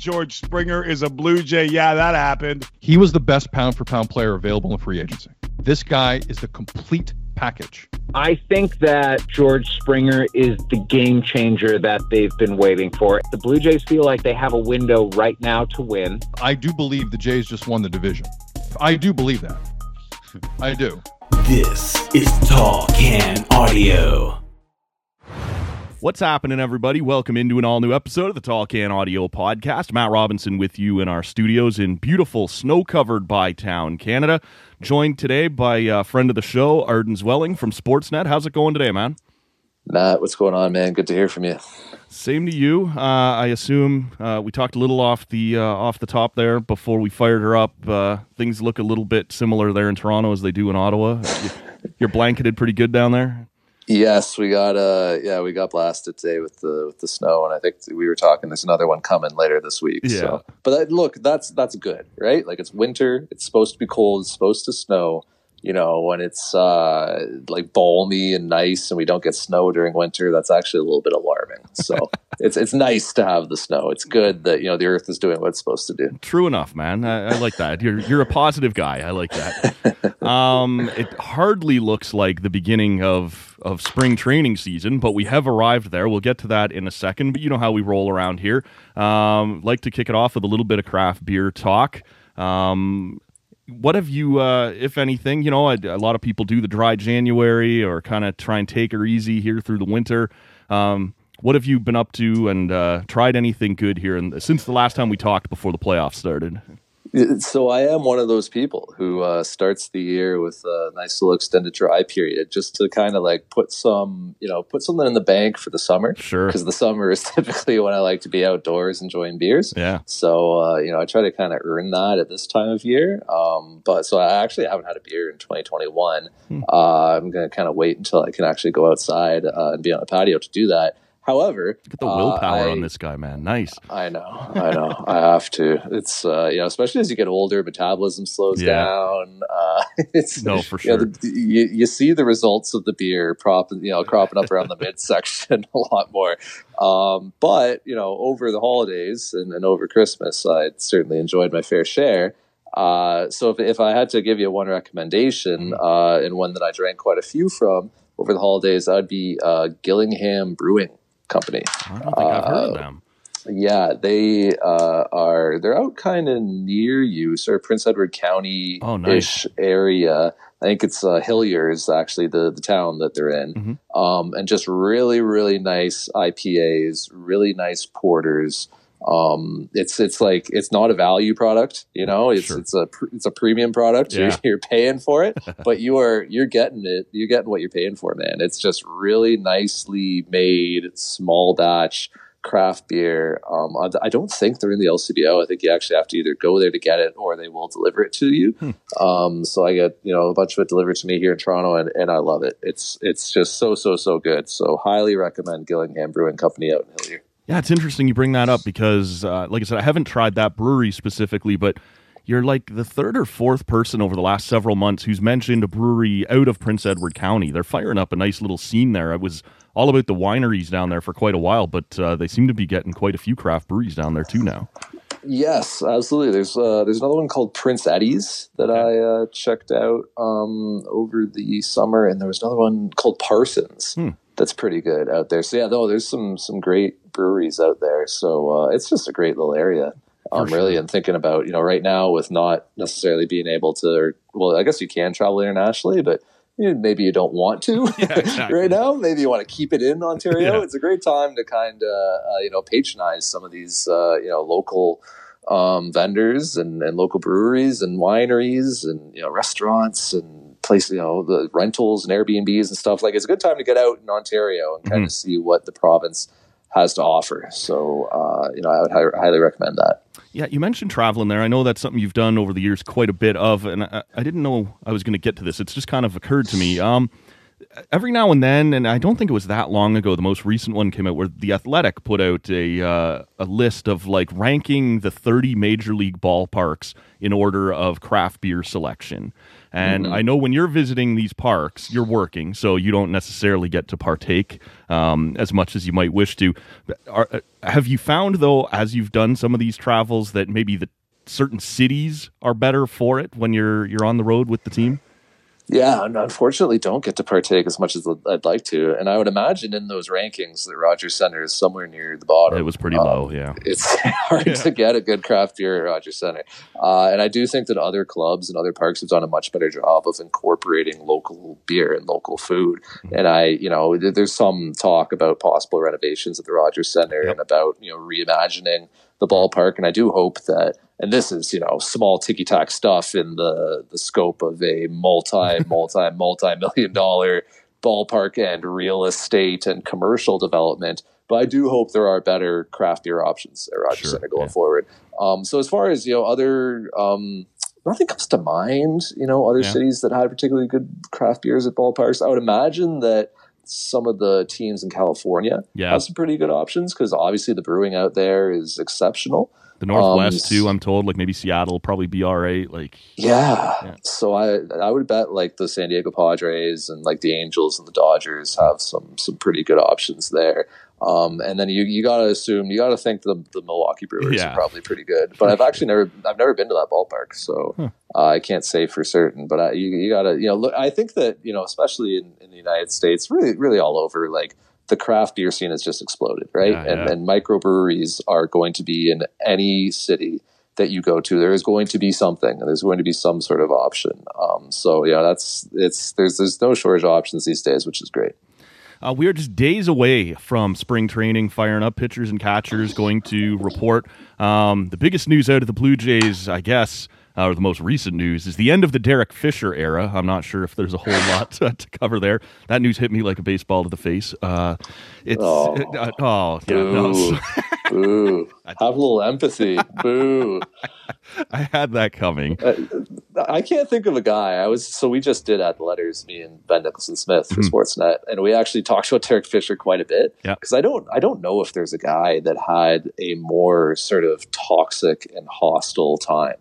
George Springer is a Blue Jay. Yeah, that happened. He was the best pound for pound player available in free agency. This guy is the complete package. I think that George Springer is the game changer that they've been waiting for. The Blue Jays feel like they have a window right now to win. I do believe the Jays just won the division. I do believe that. I do. This is Tall Can Audio. What's happening, everybody? Welcome into an all new episode of the Tall Can Audio Podcast. Matt Robinson with you in our studios in beautiful snow covered Bytown, Canada. Joined today by a friend of the show, Arden Zwelling from Sportsnet. How's it going today, man? Matt, what's going on, man? Good to hear from you. Same to you. Uh, I assume uh, we talked a little off the uh, off the top there before we fired her up. Uh, things look a little bit similar there in Toronto as they do in Ottawa. You're blanketed pretty good down there. Yes, we got uh yeah, we got blasted today with the with the snow and I think we were talking there's another one coming later this week. Yeah. So but that, look, that's that's good, right? Like it's winter, it's supposed to be cold, it's supposed to snow. You know, when it's uh like balmy and nice and we don't get snow during winter, that's actually a little bit alarming. So it's it's nice to have the snow. It's good that, you know, the earth is doing what it's supposed to do. True enough, man. I, I like that. You're you're a positive guy. I like that. Um, it hardly looks like the beginning of of spring training season, but we have arrived there. We'll get to that in a second. But you know how we roll around here. Um, like to kick it off with a little bit of craft beer talk. Um, what have you, uh, if anything, you know, a, a, lot of people do the dry January or kind of try and take her easy here through the winter. Um, what have you been up to and uh, tried anything good here in, since the last time we talked before the playoffs started? So I am one of those people who uh, starts the year with a nice little extended dry period, just to kind of like put some, you know, put something in the bank for the summer. Sure. Because the summer is typically when I like to be outdoors enjoying beers. Yeah. So uh, you know, I try to kind of earn that at this time of year. Um, but so I actually haven't had a beer in 2021. Hmm. Uh, I'm going to kind of wait until I can actually go outside uh, and be on a patio to do that. However, get the willpower uh, I, on this guy, man. Nice. I know, I know. I have to. It's uh, you know, especially as you get older, metabolism slows yeah. down. Uh, it's no for sure. You, know, the, you, you, see the results of the beer prop, you know, cropping up around the midsection a lot more. Um, but you know, over the holidays and, and over Christmas, I certainly enjoyed my fair share. Uh, so if, if I had to give you one recommendation mm-hmm. uh, and one that I drank quite a few from over the holidays, I'd be uh, Gillingham Brewing company. I don't think I've heard of them. Yeah, they uh, are. They're out kind of near you, sort of Prince Edward County ish oh, nice. area. I think it's uh, Hillier is actually the the town that they're in, mm-hmm. um, and just really really nice IPAs, really nice porters. Um, it's it's like it's not a value product, you know. It's sure. it's a it's a premium product. Yeah. You're, you're paying for it, but you are you're getting it. You're getting what you're paying for, man. It's just really nicely made, small batch craft beer. Um, I, don't think they're in the LCBO. I think you actually have to either go there to get it or they will deliver it to you. Hmm. Um, so I get you know a bunch of it delivered to me here in Toronto, and, and I love it. It's it's just so so so good. So highly recommend Gillingham Brewing Company out in Hillier. Yeah, it's interesting you bring that up because, uh, like I said, I haven't tried that brewery specifically, but you're like the third or fourth person over the last several months who's mentioned a brewery out of Prince Edward County. They're firing up a nice little scene there. I was all about the wineries down there for quite a while, but uh, they seem to be getting quite a few craft breweries down there too now. Yes, absolutely. There's uh, there's another one called Prince Eddie's that I uh, checked out um, over the summer, and there was another one called Parsons. Hmm. That's pretty good out there. So yeah, though there's some some great breweries out there. So uh, it's just a great little area. Um, really, and thinking about you know right now with not necessarily being able to, or, well, I guess you can travel internationally, but you know, maybe you don't want to Yeah, exactly. right now. Maybe you want to keep it in Ontario. Yeah. It's a great time to kind of uh, you know patronize some of these uh, you know local um, vendors and, and local breweries and wineries and you know restaurants and place you know the rentals and Airbnbs and stuff. Like it's a good time to get out in Ontario and kind Mhm. of see what the province has to offer. So uh, you know I would hi- highly recommend that. Yeah, you mentioned traveling there. I know that's something you've done over the years quite a bit of, and I, I didn't know I was going to get to this. It's just kind of occurred to me. Um, every now and then, and I don't think it was that long ago. The most recent one came out where the Athletic put out a uh, a list of like ranking the 30 major league ballparks in order of craft beer selection. And Mhm. I know when you're visiting these parks, you're working, so you don't necessarily get to partake um, as much as you might wish to. Are, uh, have you found though, as you've done some of these travels, that maybe the certain cities are better for it when you're you're on the road with the team? Yeah, unfortunately, don't get to partake as much as I'd like to. And I would imagine in those rankings, that Rogers Center is somewhere near the bottom. It was pretty Um, low, yeah. It's hard to get a good craft beer at Rogers Center. Uh, and I do think that other clubs and other parks have done a much better job of incorporating local beer and local food. Mm-hmm. And I, you know, th- there's some talk about possible renovations at the Rogers Center and about, you know, reimagining the ballpark. And I do hope that, and this is, you know, small ticky tack stuff in the, the scope of a multi, multi, multi million dollar ballpark and real estate and commercial development. But I do hope there are better craft beer options at Rogers Sure, Center going yeah. forward. Um, so as far as you know, other um, nothing comes to mind. You know, other Yeah. cities that had particularly good craft beers at ballparks. I would imagine that some of the teams in California Yeah. have some pretty good options because obviously the brewing out there is exceptional. The Northwest Um, too. I'm told, like maybe Seattle will probably be all right. Like Yeah. Yeah. So I I would bet like the San Diego Padres and like the Angels and the Dodgers have some some pretty good options there. Um, and then you you gotta assume you gotta think the the Milwaukee Brewers Yeah. are probably pretty good. But I've actually never I've never been to that ballpark, so Huh. uh, I can't say for certain. But I, you you gotta you know look. I think that you know especially in, in the United States, really really all over like. The craft beer scene has just exploded, right? Yeah, and yeah. and microbreweries are going to be in any city that you go to, there is going to be something, and there's going to be some sort of option. Um, so yeah, that's it's there's there's no shortage of options these days, which is great. Uh, we are just days away from spring training, firing up pitchers and catchers, going to report. Um, the biggest news out of the Blue Jays, I guess, uh, or the most recent news, is the end of the Derek Fisher era. I'm not sure if there's a whole lot to, to cover there. That news hit me like a baseball to the face. Uh, it's Oh. it- uh, oh yeah, no, Boo, boo. Have a little empathy. Boo. I had that coming. Uh, I can't think of a guy. I was so we just did at the letters, me and Ben Nicholson Smith for Mhm. Sportsnet, and we actually talked about Derek Fisher quite a bit. Yeah. because I don't, I don't know if there's a guy that had a more sort of toxic and hostile time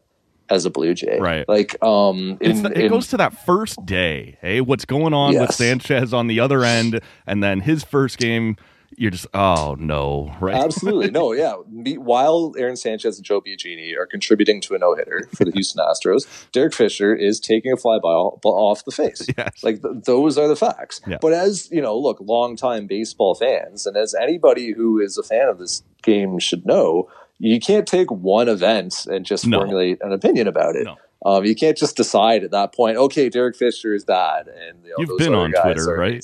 as a Blue Jay. Right. Like, um, It's in, the- it in- goes to that first day. Hey, what's going on with Sanchez on the other end, and then his first game. You're just oh no, right? Absolutely. No, yeah. Me, while Aaron Sanchez and Joe Biagini are contributing to a no hitter for the Houston Astros, Derek Fisher is taking a fly ball, ball off the face. Yes. Like th- those are the facts. Yeah. But as, you know, look, longtime baseball fans, and as anybody who is a fan of this game should know, you can't take one event and just No. formulate an opinion about it. No. Um, you can't just decide at that point, okay, Derek Fisher is bad, and you know, those been on Twitter, right?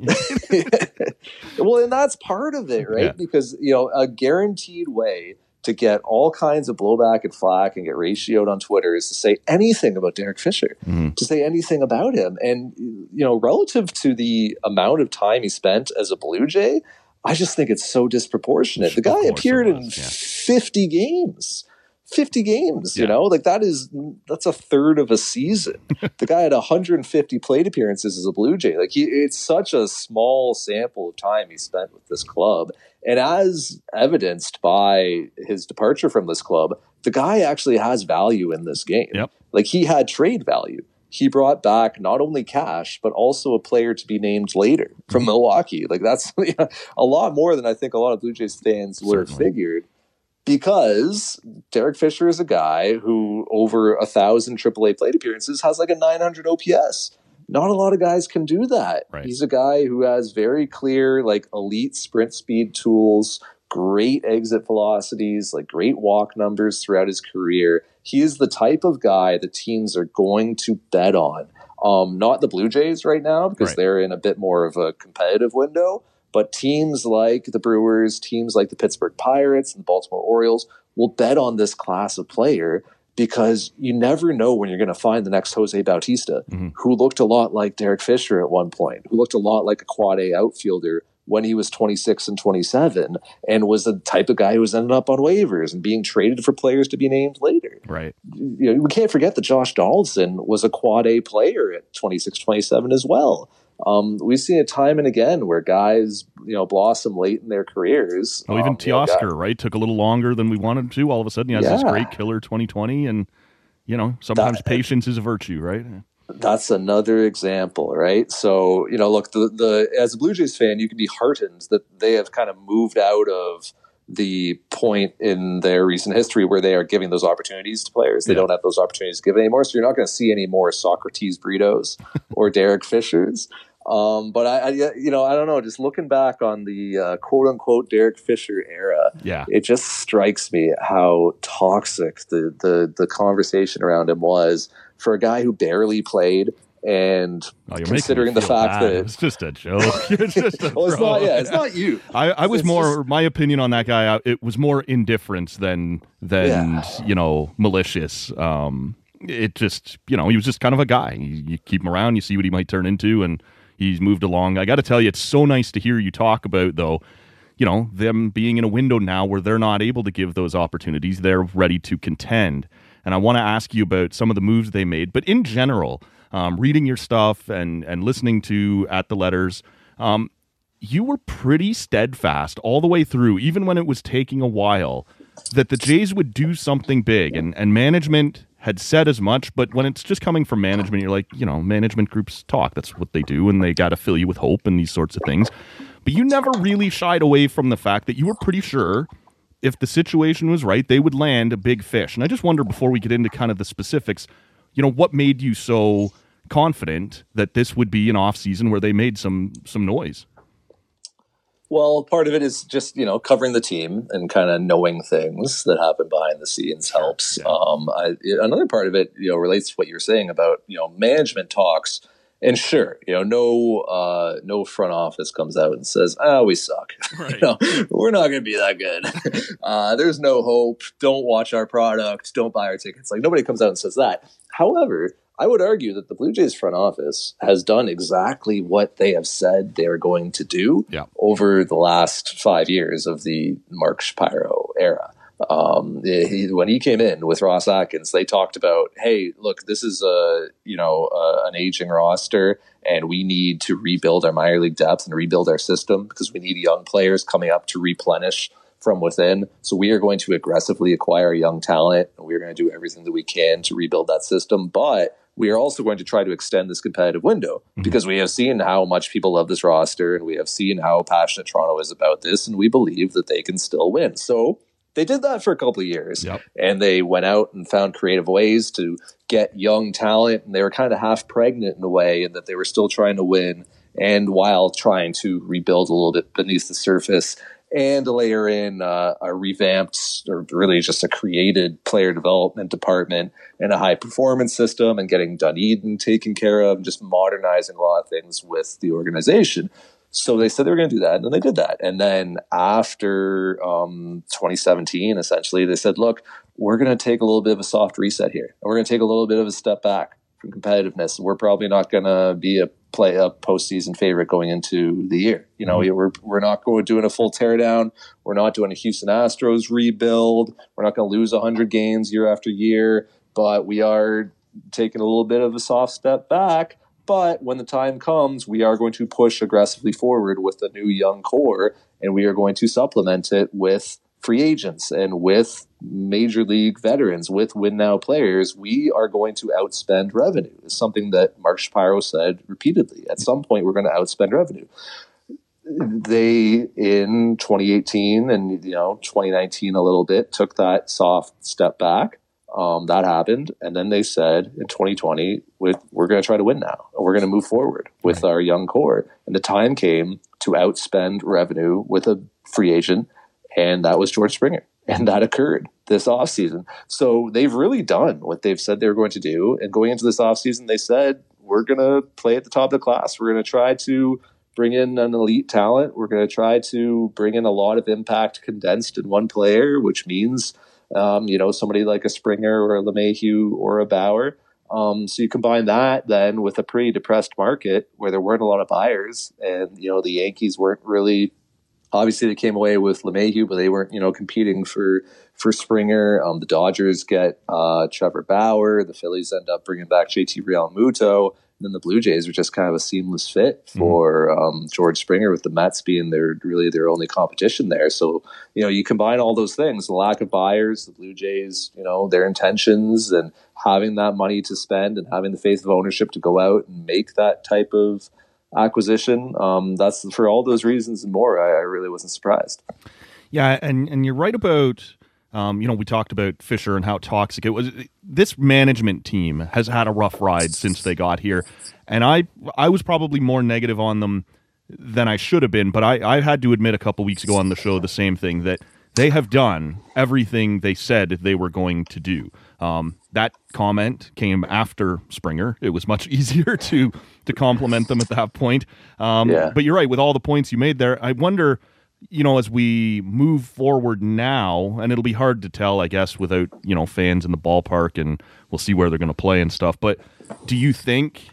well, and that's part of it, right? Yeah. Because you know, a guaranteed way to get all kinds of blowback and flack and get ratioed on Twitter is to say anything about Derek Fisher, Mhm. to say anything about him, and you know, relative to the amount of time he spent as a Blue Jay, I just think it's so disproportionate. The guy appeared in yeah. fifty games. 50 games, you know, like that is that's a third of a season. the guy had 150 plate appearances as a Blue Jay. Like he, it's such a small sample of time he spent with this club, and as evidenced by his departure from this club, the guy actually has value in this game. Yep. Like he had trade value. He brought back not only cash but also a player to be named later from mm-hmm. Milwaukee. Like that's a lot more than I think a lot of Blue Jays fans would have figured because Derek Fisher is a guy who over a thousand AAA plate appearances has like a 900 OPS. Not a lot of guys can do that. Right. He's a guy who has very clear, like elite sprint speed tools, great exit velocities, like great walk numbers throughout his career. He is the type of guy that teams are going to bet on. Um, not the Blue Jays right now because Right. they're in a bit more of a competitive window, but teams like the Brewers, teams like the Pittsburgh Pirates and the Baltimore Orioles will bet on this class of player because you never know when you're going to find the next Jose Bautista, who looked a lot like Derek Fisher at one point, who looked a lot like a quad A outfielder when he was 26 and 27, and was the type of guy who was ending up on waivers and being traded for players to be named later. Right. You know, we can't forget that Josh Donaldson was a quad A player at 26, 27 as well. Um, we've seen it time and again where guys, you know, blossom late in their careers. Even Um, you know, right? Took a little longer than we wanted to. All of a sudden, he has this great killer 2020, and you know, sometimes patience is a virtue, right? That's another example, right? So, you know, look, the, the as a Blue Jays fan, you can be heartened that they have kind of moved out of the point in their recent history where they are giving those opportunities to players. They don't have those opportunities given anymore. So you're not going to see any more Socrates Britos or Derek Fishers. Um, but I, I, you know, I don't know. Just looking back on the uh, quote unquote Derek Fisher era, Yeah. it just strikes me how toxic the, the the conversation around him was for a guy who barely played and Oh, you're making me considering the fact bad. that it's just a joke. it's just a well, it's not. Yeah, it's not you. I, I was It's more my opinion on that guy. uh, It was more indifference than than you know malicious. Um, it just you know he was just kind of a guy. You, you keep him around, you see what he might turn into, and he's moved along. I got to tell you, it's so nice to hear you talk about though. You know them being in a window now where they're not able to give those opportunities. They're ready to contend, and I want to ask you about some of the moves they made. But in general, um, reading your stuff and and listening to at the letters. Um, you were pretty steadfast all the way through, even when it was taking a while, that the Jays would do something big, and and management had said as much. But when it's just coming from management, you're like, you know, management groups talk. That's what they do, and they got to fill you with hope and these sorts of things. But you never really shied away from the fact that you were pretty sure if the situation was right, they would land a big fish. And I just wonder before we get into kind of the specifics, you know, what made you so confident that this would be an off season where they made some some noise? Well, part of it is just you know covering the team and kind of knowing things that happen behind the scenes helps. Um, I, another part of it, you know, relates to what you're saying about you know management talks. And sure, you know, no, uh, no front office comes out and says, "Ah, we suck. you know, we're not going to be that good. uh, there's no hope. Don't watch our product. Don't buy our tickets." Like nobody comes out and says that. However, I would argue that the Blue Jays front office has done exactly what they have said they are going to do Yeah. over the last five years of the Mark Shapiro era. Um, he, when he came in with Ross Atkins, they talked about, hey, look, this is a you know uh, an aging roster, and we need to rebuild our minor league depth and rebuild our system because we need young players coming up to replenish from within. So we are going to aggressively acquire young talent, and we're going to do everything that we can to rebuild that system. But we are also going to try to extend this competitive window because we have seen how much people love this roster, and we have seen how passionate Toronto is about this, and we believe that they can still win. So they did that for a couple of years, and they went out and found creative ways to get young talent, and they were kind of half pregnant in a way, in that they were still trying to win, and while trying to rebuild a little bit beneath the surface and layer in uh, a revamped or really just a created player development department and a high performance system and getting Dunedin taken care of and just modernizing a lot of things with the organization. So they said they were going to do that, and then they did that. And then after um, 2017, essentially, they said, "Look, we're going to take a little bit of a soft reset here. We're going to take a little bit of a step back from competitiveness. We're probably not going to be a play a postseason favorite going into the year. You know, Mhm. we're we're not going doing a full teardown. We're not doing a Houston Astros rebuild. We're not going to lose 100 games year after year, but we are taking a little bit of a soft step back. But when the time comes, we are going to push aggressively forward with the new young core, and we are going to supplement it with free agents and with major league veterans, with win now players. We are going to outspend revenue. It's something that Mark Shapiro said repeatedly. At some point, we're going to outspend revenue they in 2018 and you know 2019 a little bit took that soft step back um, that happened and then they said in 2020 with we're going to try to win now we're going to move forward with our young core and the time came to outspend revenue with a free agent and that was George Springer. And that occurred this offseason. So they've really done what they've said they were going to do. And going into this offseason, they said, we're going to play at the top of the class. We're going to try to bring in an elite talent. We're going to try to bring in a lot of impact condensed in one player, which means, um, you know, somebody like a Springer or a LeMahieu or a Bauer. Um, so you combine that then with a pretty depressed market where there weren't a lot of buyers, and you know the Yankees weren't really obviously they came away with LeMahieu, but they weren't, you know, competing for for Springer. Um, the Dodgers get uh, Trevor Bauer. The Phillies end up bringing back JT Realmuto. And then the Blue Jays were just kind of a seamless fit mm-hmm. for mm-hmm. um, George Springer, with the Mets being their really their only competition there. So you know, you combine all those things: the lack of buyers, the Blue Jays, you know, their intentions, and having that money to spend, and having the faith of ownership to go out and make that type of acquisition. Um, that's for all those reasons and more. I, I, really wasn't surprised. Yeah, and and you're right about. Um, you know, we talked about Fisher and how toxic it was. This management team has had a rough ride since they got here, and I I was probably more negative on them than I should have been. But I I had to admit a couple weeks ago on the show the same thing that they have done everything they said they were going to do. Um, that comment came after Springer. It was much easier to to compliment them at that point. Um, yeah. But you're right with all the points you made there. I wonder, you know, as we move forward now, and it'll be hard to tell, I guess, without you know fans in the ballpark, and we'll see where they're going to play and stuff. But do you think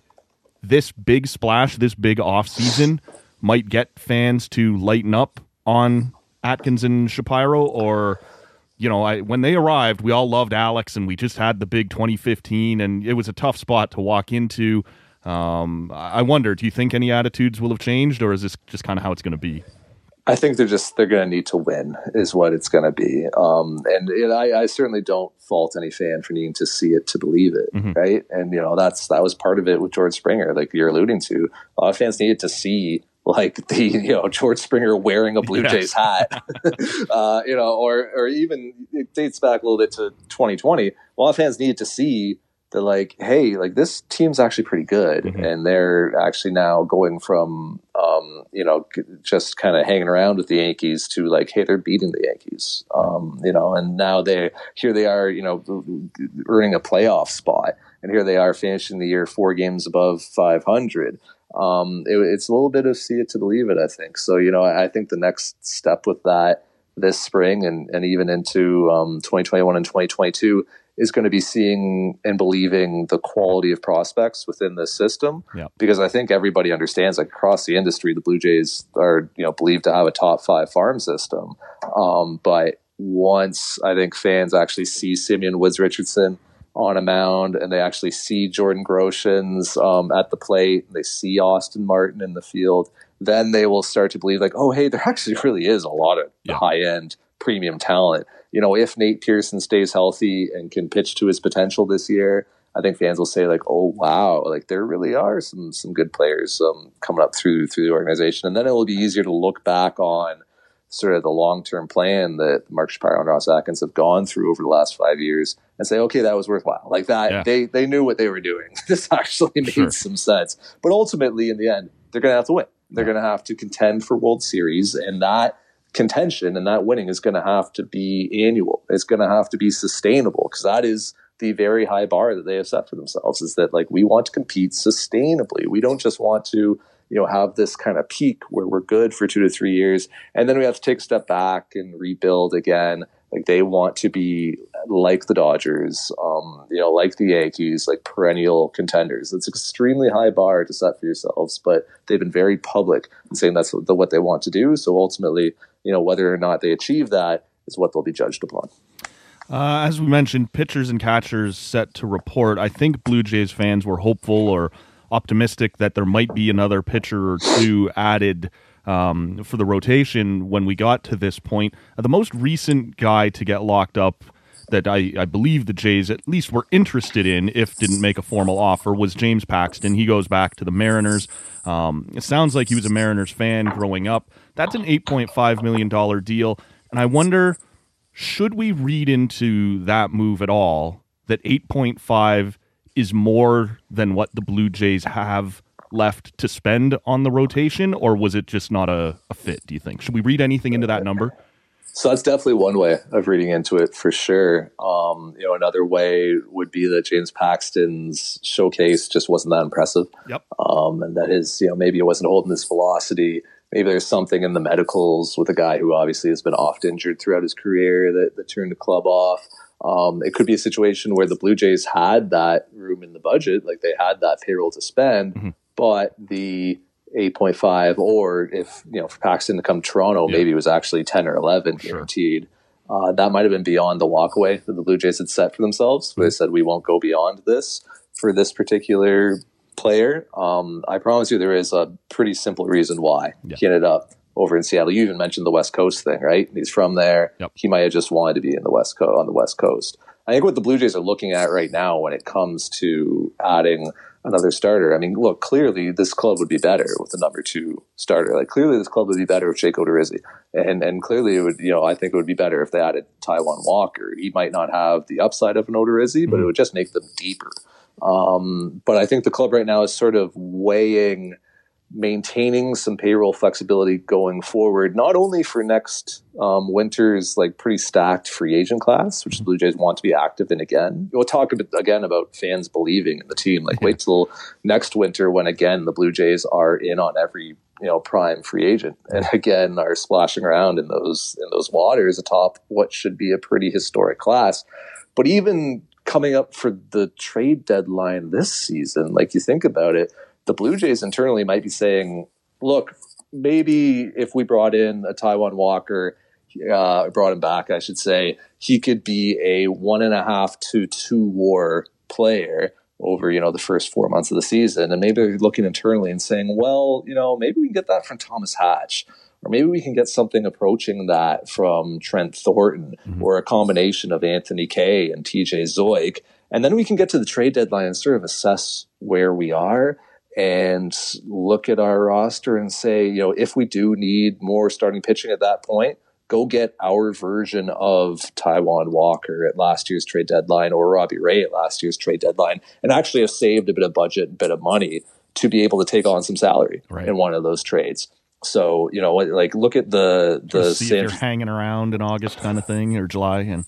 this big splash, this big off season, might get fans to lighten up on Atkins and Shapiro, or you know, I when they arrived, we all loved Alex, and we just had the big 2015, and it was a tough spot to walk into. Um, I wonder, do you think any attitudes will have changed, or is this just kind of how it's going to be? I think they're just they're going to need to win is what it's going to be, um, and it, I, I, certainly don't fault any fan for needing to see it to believe it, mm-hmm. right? And you know that's that was part of it with George Springer, like you're alluding to. A lot of fans needed to see like the you know George Springer wearing a Blue yes. Jays hat, uh, you know, or or even it dates back a little bit to 2020. A lot of fans needed to see that like, hey, like this team's actually pretty good, mm-hmm. and they're actually now going from um, you know just kind of hanging around with the Yankees to like, hey, they're beating the Yankees, um, you know, and now they here they are, you know, earning a playoff spot, and here they are finishing the year four games above 500 um, it, it's a little bit of see it to believe it, I think. So, you know, I, I think the next step with that this spring and, and even into um, 2021 and 2022 is going to be seeing and believing the quality of prospects within the system. Yeah. Because I think everybody understands, like across the industry, the Blue Jays are you know believed to have a top five farm system. Um, but once I think fans actually see Simeon Woods Richardson on a mound and they actually see Jordan Groshans um, at the plate, and they see Austin Martin in the field, then they will start to believe like, oh, hey, there actually really is a lot of yeah. high end premium talent. You know, if Nate Pearson stays healthy and can pitch to his potential this year, I think fans will say like, "Oh wow, like there really are some some good players um, coming up through through the organization," and then it will be easier to look back on sort of the long term plan that Mark Shapiro and Ross Atkins have gone through over the last five years and say, okay, that was worthwhile. Like that, yeah. they they knew what they were doing. this actually made sure. some sense. But ultimately, in the end, they're going to have to win. They're yeah. going to have to contend for World Series, and that contention and that winning is going to have to be annual. It's going to have to be sustainable because that is the very high bar that they have set for themselves. Is that like we want to compete sustainably. We don't just want to you know have this kind of peak where we're good for two to three years and then we have to take a step back and rebuild again like they want to be like the dodgers um, you know like the yankees like perennial contenders it's extremely high bar to set for yourselves but they've been very public in saying that's what, what they want to do so ultimately you know whether or not they achieve that is what they'll be judged upon uh, as we mentioned, pitchers and catchers set to report. I think Blue Jays fans were hopeful or optimistic that there might be another pitcher or two added um, for the rotation when we got to this point. Uh, the most recent guy to get locked up that I, I believe the Jays at least were interested in, if didn't make a formal offer, was James Paxton. He goes back to the Mariners. Um, it sounds like he was a Mariners fan growing up. That's an $8.5 million deal. And I wonder, should we read into that move at all that 8.5 is more than what the Blue Jays have left to spend on the rotation, or was it just not a, a fit? Do you think? Should we read anything into that number? So that's definitely one way of reading into it for sure. Um, you know, another way would be that James Paxton's showcase just wasn't that impressive. Yep. Um, and that is, you know, maybe it wasn't holding this velocity. Maybe there's something in the medicals with a guy who obviously has been oft injured throughout his career that, that turned the club off. Um, it could be a situation where the Blue Jays had that room in the budget, like they had that payroll to spend, Mm-hmm. but the 8.5 or if you know for Paxton to come to Toronto maybe it was actually 10 or 11 guaranteed uh, that might have been beyond the walkaway that the Blue Jays had set for themselves Mm-hmm. they said we won't go beyond this for this particular player um, I promise you there is a pretty simple reason why he ended up over in Seattle you even mentioned the West Coast thing right he's from there he might have just wanted to be in the West Coast on the West Coast I think what the Blue Jays are looking at right now when it comes to adding another starter. I mean, look, clearly this club would be better with the number two starter. Like clearly this club would be better with Jake Odorizzi. And and clearly it would, you know, I think it would be better if they added Taijuan Walker. He might not have the upside of an Odorizzi, but it would just make them deeper. Um, but I think the club right now is sort of weighing maintaining some payroll flexibility going forward, not only for next um, winter's like pretty stacked free agent class, which the Blue Jays want to be active in again. We'll talk a bit again about fans believing in the team. Like wait till next winter when again the Blue Jays are in on every you know prime free agent and again are splashing around in those in those waters atop what should be a pretty historic class. But even coming up for the trade deadline this season, like you think about it, the Blue Jays internally might be saying, look, maybe if we brought in a Taijuan Walker, uh, brought him back, I should say, he could be a one and a half to two war player over, you know, the first four months of the season. And maybe looking internally and saying, well, you know, maybe we can get that from Thomas Hatch. Or maybe we can get something approaching that from Trent Thornton mm-hmm. or a combination of Anthony Kay and TJ Zeuch. And then we can get to the trade deadline and sort of assess where we are and look at our roster and say, you know, if we do need more starting pitching at that point, go get our version of Taijuan Walker at last year's trade deadline or Robbie Ray at last year's trade deadline and actually have saved a bit of budget, a bit of money to be able to take on some salary Right. in one of those trades. So, you know, like look at the the Just see if San they're hanging around in August kind of thing or July and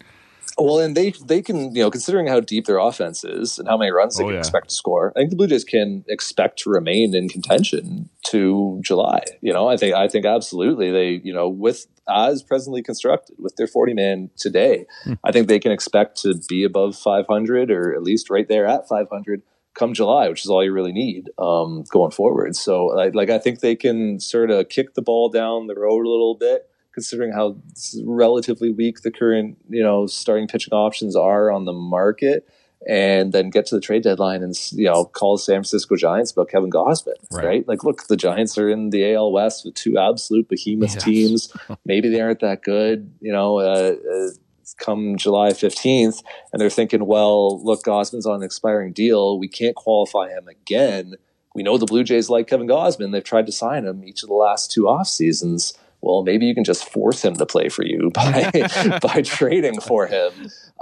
well, and they they can you know considering how deep their offense is and how many runs they Oh, can yeah. expect to score. I think the Blue Jays can expect to remain in contention to July. You know, I think I think absolutely they you know with as presently constructed with their forty man today, hmm. I think they can expect to be above five hundred or at least right there at five hundred come July, which is all you really need um, going forward. So like, like I think they can sort of kick the ball down the road a little bit considering how relatively weak the current you know starting pitching options are on the market and then get to the trade deadline and you know call the San Francisco Giants about Kevin Gausman, Right. right? Like, look, the Giants are in the AL West with two absolute behemoth Yes. teams. Maybe they aren't that good, you know. Uh, uh, come July fifteenth, and they're thinking, well, look, Gausman's on an expiring deal. We can't qualify him again. We know the Blue Jays like Kevin Gausman. They've tried to sign him each of the last two off seasons. Well, maybe you can just force him to play for you by by trading for him,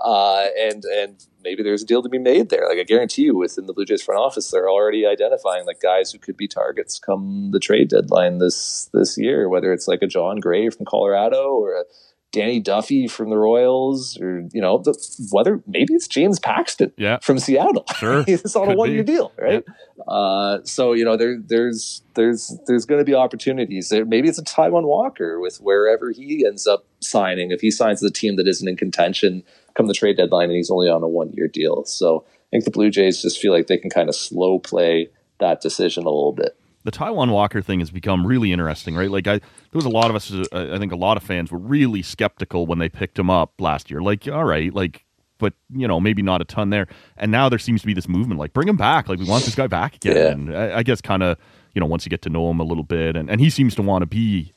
uh, and and maybe there's a deal to be made there. Like I guarantee you, within the Blue Jays front office, they're already identifying like guys who could be targets come the trade deadline this this year. Whether it's like a Jon Gray from Colorado or a Danny Duffy from the Royals, or you know, the, whether maybe it's James Paxton Yeah. from Seattle. Sure. He's on a one year be. deal, right? Uh, so you know, there there's there's there's going to be opportunities. There, maybe it's a Taijuan Walker with wherever he ends up signing. If he signs a team that isn't in contention come the trade deadline, and he's only on a one year deal, so I think the Blue Jays just feel like they can kind of slow play that decision a little bit. The Taijuan Walker thing has become really interesting, right? Like, I there was a lot of us, uh, I think a lot of fans were really skeptical when they picked him up last year. Like, all right, like, but you know, maybe not a ton there. And now there seems to be this movement, like, bring him back. Like, we want this guy back again. Yeah. And I, I guess kind of, you know, once you get to know him a little bit, and, and he seems to want to be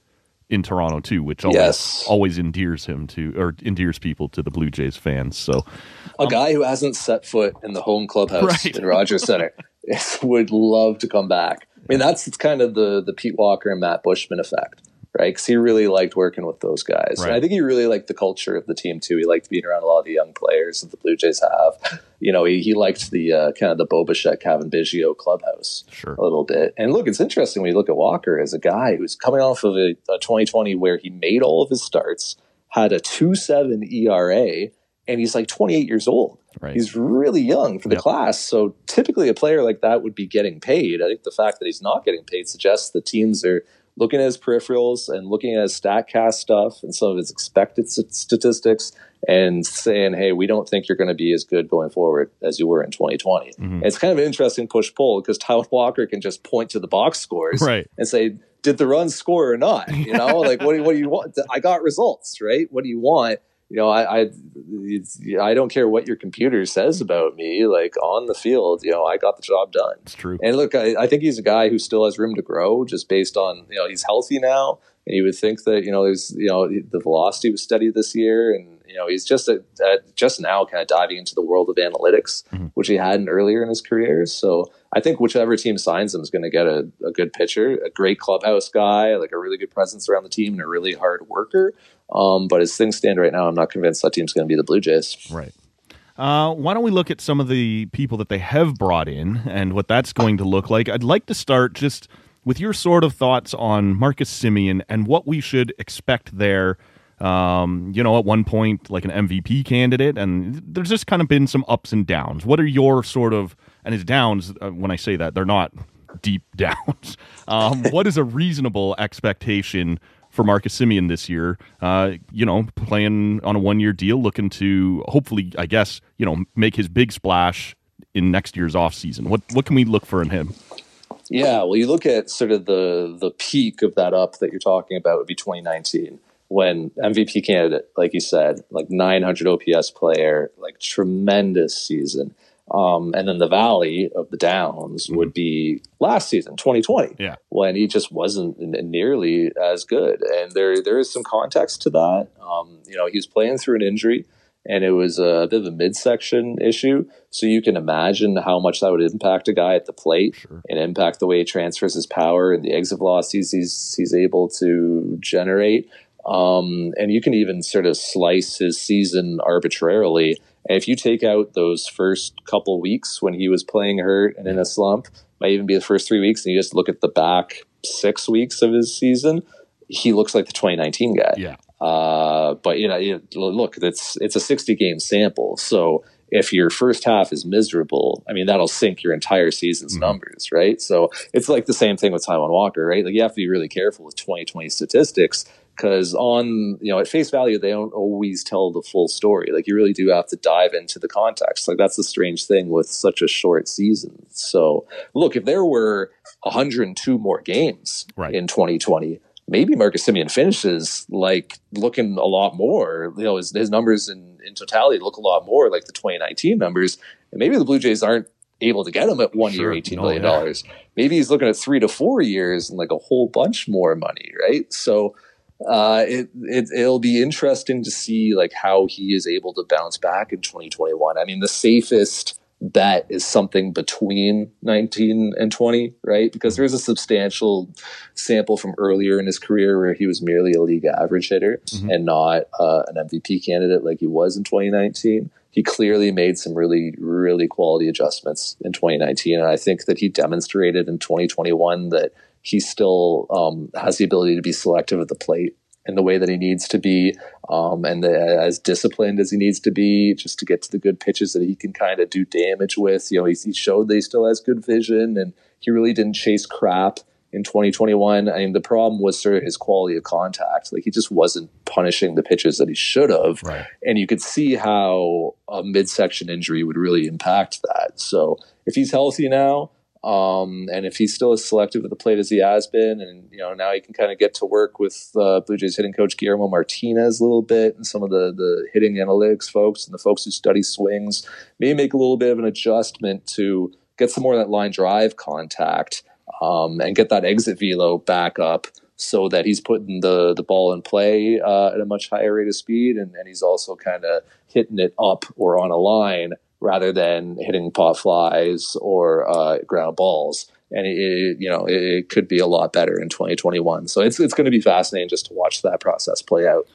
in Toronto too, which always, Yes. always endears him to, or endears people to the Blue Jays fans. So, A guy who hasn't set foot in the home clubhouse Right. in Rogers Center would love to come back. I mean, that's it's kind of the the Pete Walker and Matt Buschmann effect, right? Because he really liked working with those guys. And I think he really liked the culture of the team too. He liked being around a lot of the young players that the Blue Jays have. You know, he, he liked the uh, kind of the Boba Cavan Biggio clubhouse sure. a little bit. And look, it's interesting when you look at Walker as a guy who's coming off of a, a 2020 where he made all of his starts, had a two seven ERA, and he's like 28 years old. Right. He's really young for the Yep. class. So typically, a player like that would be getting paid. I think the fact that he's not getting paid suggests the teams are looking at his peripherals and looking at his StatCast stuff and some of his expected statistics and saying, "Hey, we don't think you're going to be as good going forward as you were in 2020." Mhm. It's kind of an interesting push pull because Tyler Walker can just point to the box scores Right. and say, "Did the run score or not?" You know, like what do, what do you want? I got results, right? What do you want? You know, I I, I don't care what your computer says about me. Like on the field, you know, I got the job done. It's true. And look, I, I think he's a guy who still has room to grow, just based on you know he's healthy now, and you would think that you know there's you know the velocity was steady this year, and you know he's just a, at just now kind of diving into the world of analytics, Mhm. which he hadn't earlier in his career. So I think whichever team signs him is going to get a, a good pitcher, a great clubhouse guy, like a really good presence around the team, and a really hard worker. Um, but as things stand right now, I'm not convinced that team's going to be the Blue Jays. Right. Uh, why don't we look at some of the people that they have brought in and what that's going to look like? I'd like to start just with your sort of thoughts on Marcus Semien and what we should expect there. Um, you know, at one point, like an MVP candidate, and there's just kind of been some ups and downs. What are your sort of, and his downs, uh, when I say that, they're not deep downs. Um, what is a reasonable expectation for Marcus Semien this year? Uh, you know, playing on a one year deal, looking to hopefully, I guess, you know, make his big splash in next year's offseason. What what can we look for in him? Yeah, well, you look at sort of the the peak of that up that you're talking about would be 2019 when MVP candidate, like you said, like 900 OPS player, like tremendous season. Um, and then the valley of the downs would be last season, 2020, Yeah. when he just wasn't nearly as good. And there there is some context to that. Um, you know, he was playing through an injury and it was a bit of a midsection issue. So you can imagine how much that would impact a guy at the plate Sure. and impact the way he transfers his power and the exit velocities he's he's able to generate. Um, and you can even sort of slice his season arbitrarily. And if you take out those first couple weeks when he was playing hurt and in a slump, might even be the first three weeks, and you just look at the back six weeks of his season, he looks like the 2019 guy. Yeah. Uh, but you know, you, look, it's it's a 60 game sample, so if your first half is miserable, I mean that'll sink your entire season's Mhm. numbers, right? So it's like the same thing with Taijuan Walker, right? Like you have to be really careful with 2020 statistics because on you know at face value they don't always tell the full story. Like you really do have to dive into the context. Like that's the strange thing with such a short season. So look, if there were 102 more games Right. in 2020 maybe Marcus Semien finishes like looking a lot more. You know, his, his numbers in, in totality look a lot more like the 2019 numbers. And maybe the Blue Jays aren't able to get him at one Sure. year, eighteen No, million yeah. dollars. Maybe he's looking at three to four years and like a whole bunch more money, right? So uh, it, it it'll be interesting to see like how he is able to bounce back in 2021. I mean, the safest bet is something between 19 and 20, right? Because there's a substantial sample from earlier in his career where he was merely a league average hitter Mhm. and not uh, an MVP candidate like he was in 2019. He clearly made some really, really quality adjustments in 2019. And I think that he demonstrated in 2021 that he still um, has the ability to be selective at the plate in the way that he needs to be um, and the, as disciplined as he needs to be just to get to the good pitches that he can kind of do damage with. You know, he, he showed that he still has good vision and he really didn't chase crap in 2021. I mean, the problem was sort of his quality of contact. Like he just wasn't punishing the pitches that he should have. Right. And you could see how a midsection injury would really impact that. So if he's healthy now, um, and if he's still as selective at the plate as he has been, and you know now he can kind of get to work with uh, Blue Jays hitting coach Guillermo Martinez a little bit, and some of the the hitting analytics folks and the folks who study swings, maybe make a little bit of an adjustment to get some more of that line drive contact um, and get that exit velo back up so that he's putting the the ball in play uh, at a much higher rate of speed, and, and he's also kind of hitting it up or on a line rather than hitting pot flies or uh, ground balls. And it, it, you know, it, it could be a lot better in 2021. So it's it's going to be fascinating just to watch that process play out.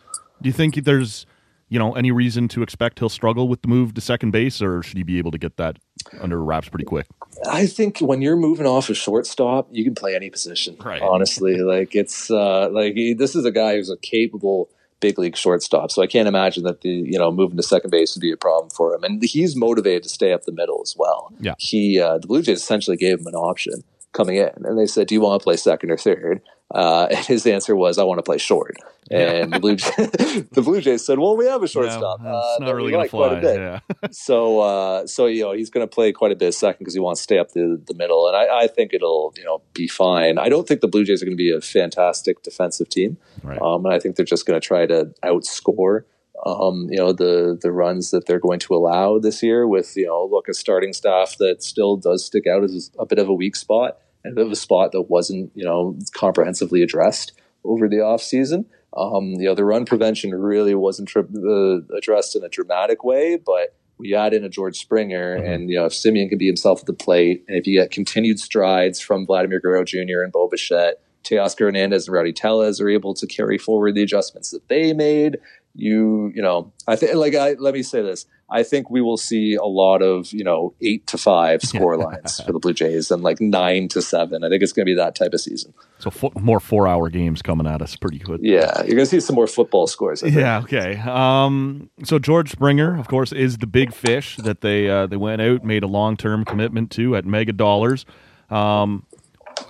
Do you think there's, you know, any reason to expect he'll struggle with the move to second base, or should he be able to get that under wraps pretty quick? I think when you're moving off a shortstop, you can play any position. Right. Honestly, like it's uh, like he- this is a guy who's a capable big league shortstop. So I can't imagine that the you know moving to second base would be a problem for him. And he's motivated to stay up the middle as well. Yeah. He uh, the Blue Jays essentially gave him an option coming in, and they said, "Do you want to play second or third? Uh, and his answer was, "I want to play short." And the Blue Jays, the Blue Jays said, "Well, we have a shortstop. Yeah, uh, not really like to quite a fly. bit." Yeah. so uh, so you know he's going to play quite a bit of second because he wants to stay up the, the middle, and I, I think it'll you know be fine. I don't think the Blue Jays are going to be a fantastic defensive team, Right. um, and I think they're just going to try to outscore um, you know the the runs that they're going to allow this year. With you know look a starting staff that still does stick out as a bit of a weak spot and a bit of a spot that wasn't you know comprehensively addressed over the off season. Um, you know, the run prevention really wasn't tri- uh, addressed in a dramatic way, but we add in a George Springer, and you know, if Semien can be himself at the plate, and if you get continued strides from Vladimir Guerrero Jr. and Bo Bichette, Teoscar Hernandez and Rowdy Tellez are able to carry forward the adjustments that they made. You, you know, I think, like, I, let me say this. I think we will see a lot of, you know, eight to five score lines for the Blue Jays and like nine to seven. I think it's going to be that type of season. So more four-hour games coming at us. Pretty good. Yeah, you're going to see some more football scores. I think. Yeah. Okay. Um, so George Springer, of course, is the big fish that they uh, they went out made a long term commitment to at mega dollars. Um,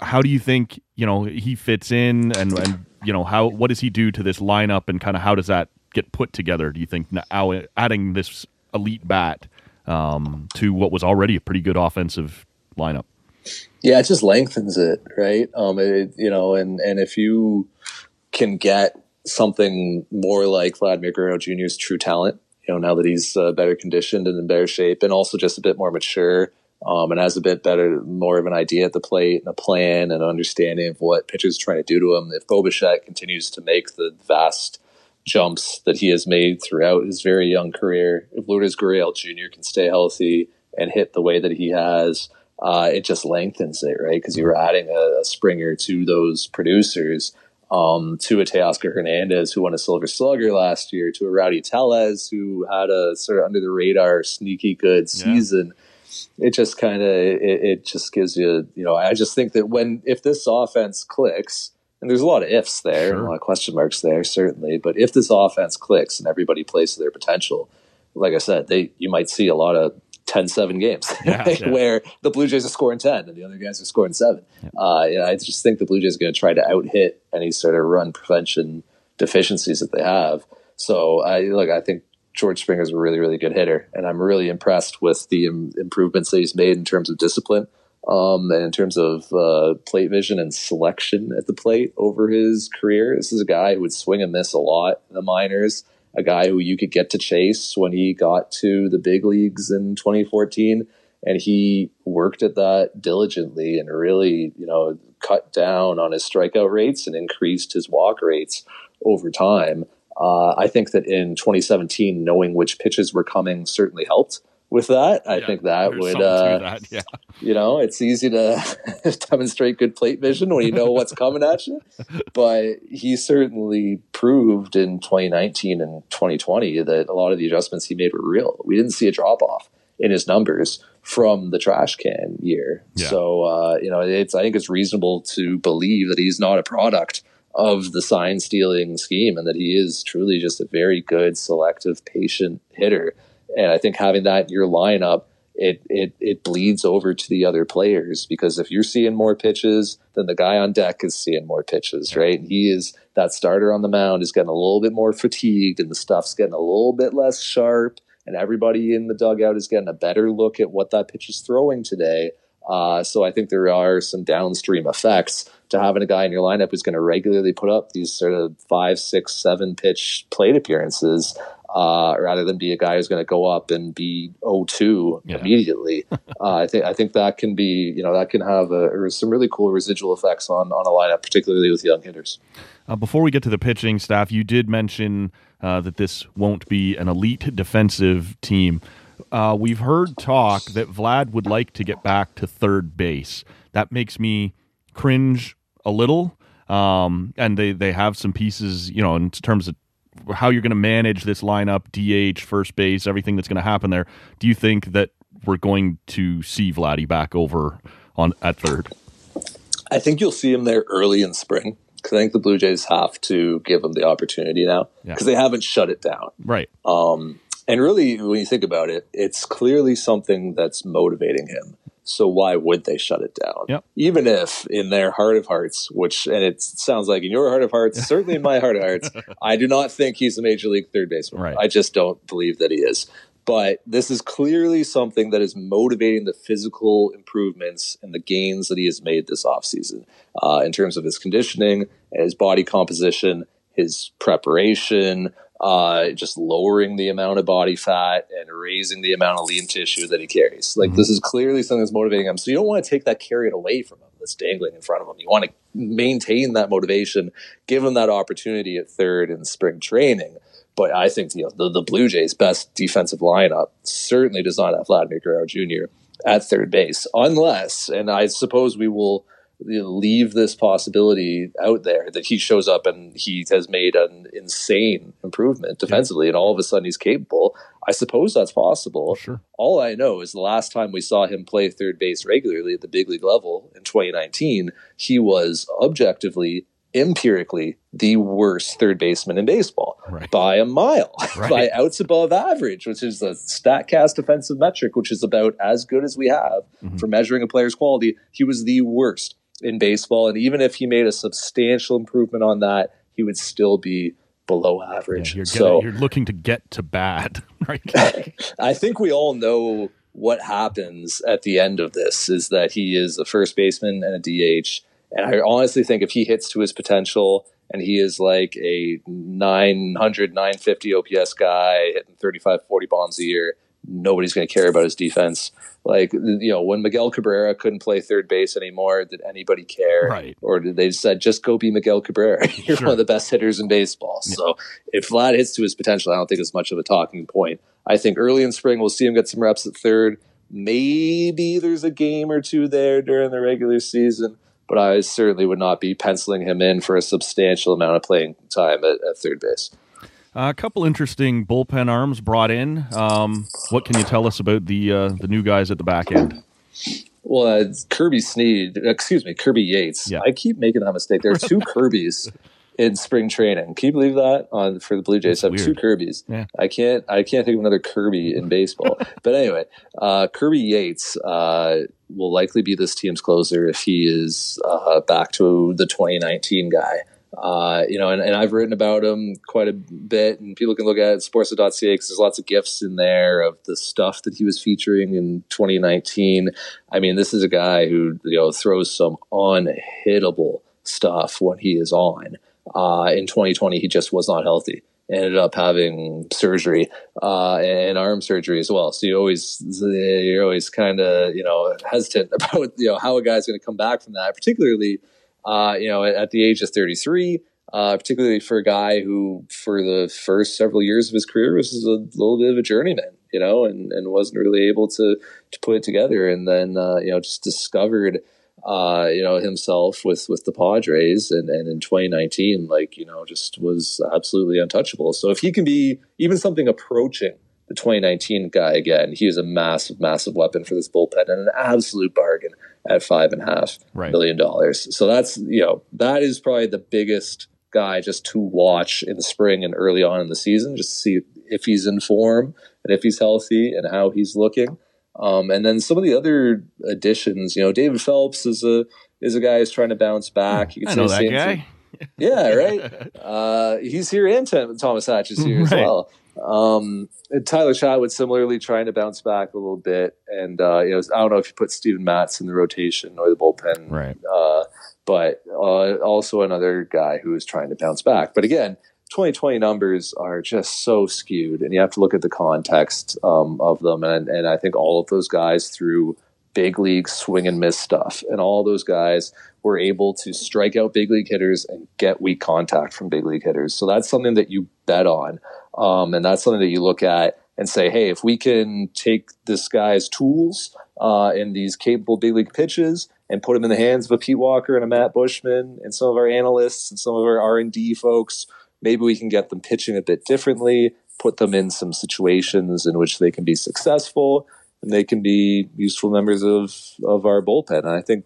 how do you think you know he fits in, and and you know how what does he do to this lineup, and kind of how does that get put together? Do you think now adding this elite bat um, to what was already a pretty good offensive lineup? Yeah, it just lengthens it, right? Um, it, you know, and and if you can get something more like Vladimir Guerrero Jr.'s true talent, you know, now that he's uh, better conditioned and in better shape, and also just a bit more mature, um, and has a bit better, more of an idea at the plate and a plan and understanding of what pitchers are trying to do to him. If Bo Bichette continues to make the vast jumps that he has made throughout his very young career, if Lourdes Gurriel Jr. can stay healthy and hit the way that he has, uh, it just lengthens it, right? Because you're adding a, a Springer to those producers, um, to a Teoscar Hernandez who won a Silver Slugger last year, to a Rowdy Tellez who had a sort of under the radar, sneaky good season. It just kind of it, it just gives you, you know, I just think that when if this offense clicks, and there's a lot of ifs there, and a lot of question marks there, certainly. But if this offense clicks and everybody plays to their potential, like I said, they you might see a lot of 10-7 games Yeah, yeah. where the Blue Jays are scoring 10 and the other guys are scoring 7. Uh, yeah, I just think the Blue Jays are going to try to out hit any sort of run prevention deficiencies that they have. So I look, I think George Springer is a really, really good hitter, and I'm really impressed with the Im- improvements that he's made in terms of discipline um, and in terms of uh, plate vision and selection at the plate over his career. This is a guy who would swing and miss a lot in the minors, a guy who you could get to chase when he got to the big leagues in 2014. And he worked at that diligently and really, you know, cut down on his strikeout rates and increased his walk rates over time. Uh, I think that in 2017, knowing which pitches were coming certainly helped with that. I think that would, uh, that, yeah. you know, it's easy to demonstrate good plate vision when you know what's coming at you. But he certainly proved in 2019 and 2020 that a lot of the adjustments he made were real. We didn't see a drop off in his numbers from the trash can year. Yeah. So, uh, you know, it's I think it's reasonable to believe that he's not a product of the sign stealing scheme and that he is truly just a very good, selective, patient hitter. And I think having that in your lineup, it it it bleeds over to the other players because if you're seeing more pitches, then the guy on deck is seeing more pitches, right? And he is that starter on the mound is getting a little bit more fatigued and the stuff's getting a little bit less sharp and everybody in the dugout is getting a better look at what that pitch is throwing today. Uh, so I think there are some downstream effects to having a guy in your lineup who's going to regularly put up these sort of five, six, seven pitch plate appearances, uh, rather than be a guy who's going to go up and be 0-2 immediately. uh, I think I think that can be you know that can have a, some really cool residual effects on on a lineup, particularly with young hitters. Uh, before we get to the pitching staff, you did mention uh, that this won't be an elite defensive team. Uh, we've heard talk that Vlad would like to get back to third base. That makes me cringe a little. Um, and they, they have some pieces, you know, in terms of how you're going to manage this lineup, DH, first base, everything that's going to happen there. Do you think that we're going to see Vladdy back over on at third? I think you'll see him there early in spring because I think the Blue Jays have to give him the opportunity now because Yeah. they haven't shut it down. Right. Um, and really, when you think about it, it's clearly something that's motivating him. So why would they shut it down? Yep. Even if in their heart of hearts, which and it sounds like in your heart of hearts, certainly in my heart of hearts, I do not think he's a major league third baseman. Right. I just don't believe that he is. But this is clearly something that is motivating the physical improvements and the gains that he has made this offseason uh, in terms of his conditioning, his body composition, his preparation, uh, just lowering the amount of body fat and raising the amount of lean tissue that he carries. Like this is clearly something that's motivating him. So you don't want to take that carrot away from him that's dangling in front of him. You want to maintain that motivation, give him that opportunity at third in spring training. But I think you know the, the Blue Jays' best defensive lineup certainly does not have Vladimir Guerrero Jr. at third base, unless, and I suppose we will you know, leave this possibility out there that he shows up and he has made an insane improvement defensively, and all of a sudden he's capable. I suppose that's possible. Sure. All I know is the last time we saw him play third base regularly at the big league level in 2019, he was objectively, empirically, the worst third baseman in baseball Right. by a mile, Right. by outs above average, which is a StatCast defensive metric, which is about as good as we have Mm-hmm. for measuring a player's quality. He was the worst in baseball, and even if he made a substantial improvement on that, he would still be below Yeah, average. you're, so you're looking to get to bad, right? I think we all know what happens at the end of this is that he is a first baseman and a DH. And I honestly think if he hits to his potential and he is like a 900, 950 OPS guy hitting 35, 40 bombs a year, nobody's going to care about his defense. Like, you know, when Miguel Cabrera couldn't play third base anymore, did anybody care? Right. Or did they said, just go be Miguel Cabrera? You're Sure. one of the best hitters in baseball. So if Vlad hits to his potential, I don't think it's much of a talking point. I think early in spring we'll see him get some reps at third. Maybe there's a game or two there during the regular season, but I certainly would not be penciling him in for a substantial amount of playing time at, at third base. A couple interesting bullpen arms brought in. Um, what can you tell us about the uh, the new guys at the back end? Well, uh, Kirby Sneed, excuse me, Kirby Yates. Yeah. I keep making that mistake. There are two Kirbys in spring training. Can you believe that? On for the Blue Jays, I have two. Kirbys. Yeah. I can't. I can't think of another Kirby in baseball. but anyway, uh, Kirby Yates uh, will likely be this team's closer if he is uh, back to the 2019 guy. Uh, you know, and, and I've written about him quite a bit, and people can look at sports.ca because there's lots of gifs in there of the stuff that he was featuring in 2019. I mean, this is a guy who you know throws some unhittable stuff when he is on. Uh, in 2020, he just was not healthy. Ended up having surgery uh, and arm surgery as well. So you always you're always kind of you know hesitant about you know how a guy's going to come back from that, particularly uh, you know at, at the age of 33. Uh, particularly for a guy who, for the first several years of his career, was a little bit of a journeyman, you know, and, and wasn't really able to to put it together, and then uh, you know just discovered uh, you know, himself with with the Padres, and, and in 2019, like you know, just was absolutely untouchable. So if he can be even something approaching the 2019 guy again, he is a massive, massive weapon for this bullpen and an absolute bargain at five and a half Right. million dollars. So that's you know that is probably the biggest guy just to watch in the spring and early on in the season, just to see if he's in form and if he's healthy and how he's looking. Um, and then some of the other additions, you know, David Phelps is a is a guy who's trying to bounce back. You I know that guy. Yeah, right. uh, he's here, and Tim- Thomas Hatch is here as well. Um, Tyler Chatwood similarly trying to bounce back a little bit, and uh, you know, I don't know if you put Steven Matz in the rotation or the bullpen, Right. uh, but uh, also another guy who is trying to bounce back. But again, 2020 numbers are just so skewed, and you have to look at the context um, of them. And, and I think all of those guys through big league swing and miss stuff, and all those guys were able to strike out big league hitters and get weak contact from big league hitters. So that's something that you bet on, um, and that's something that you look at and say, hey, if we can take this guy's tools uh, and these capable big league pitches and put them in the hands of a Pete Walker and a Matt Buschmann and some of our analysts and some of our R and D folks, maybe we can get them pitching a bit differently, put them in some situations in which they can be successful and they can be useful members of of our bullpen. And I think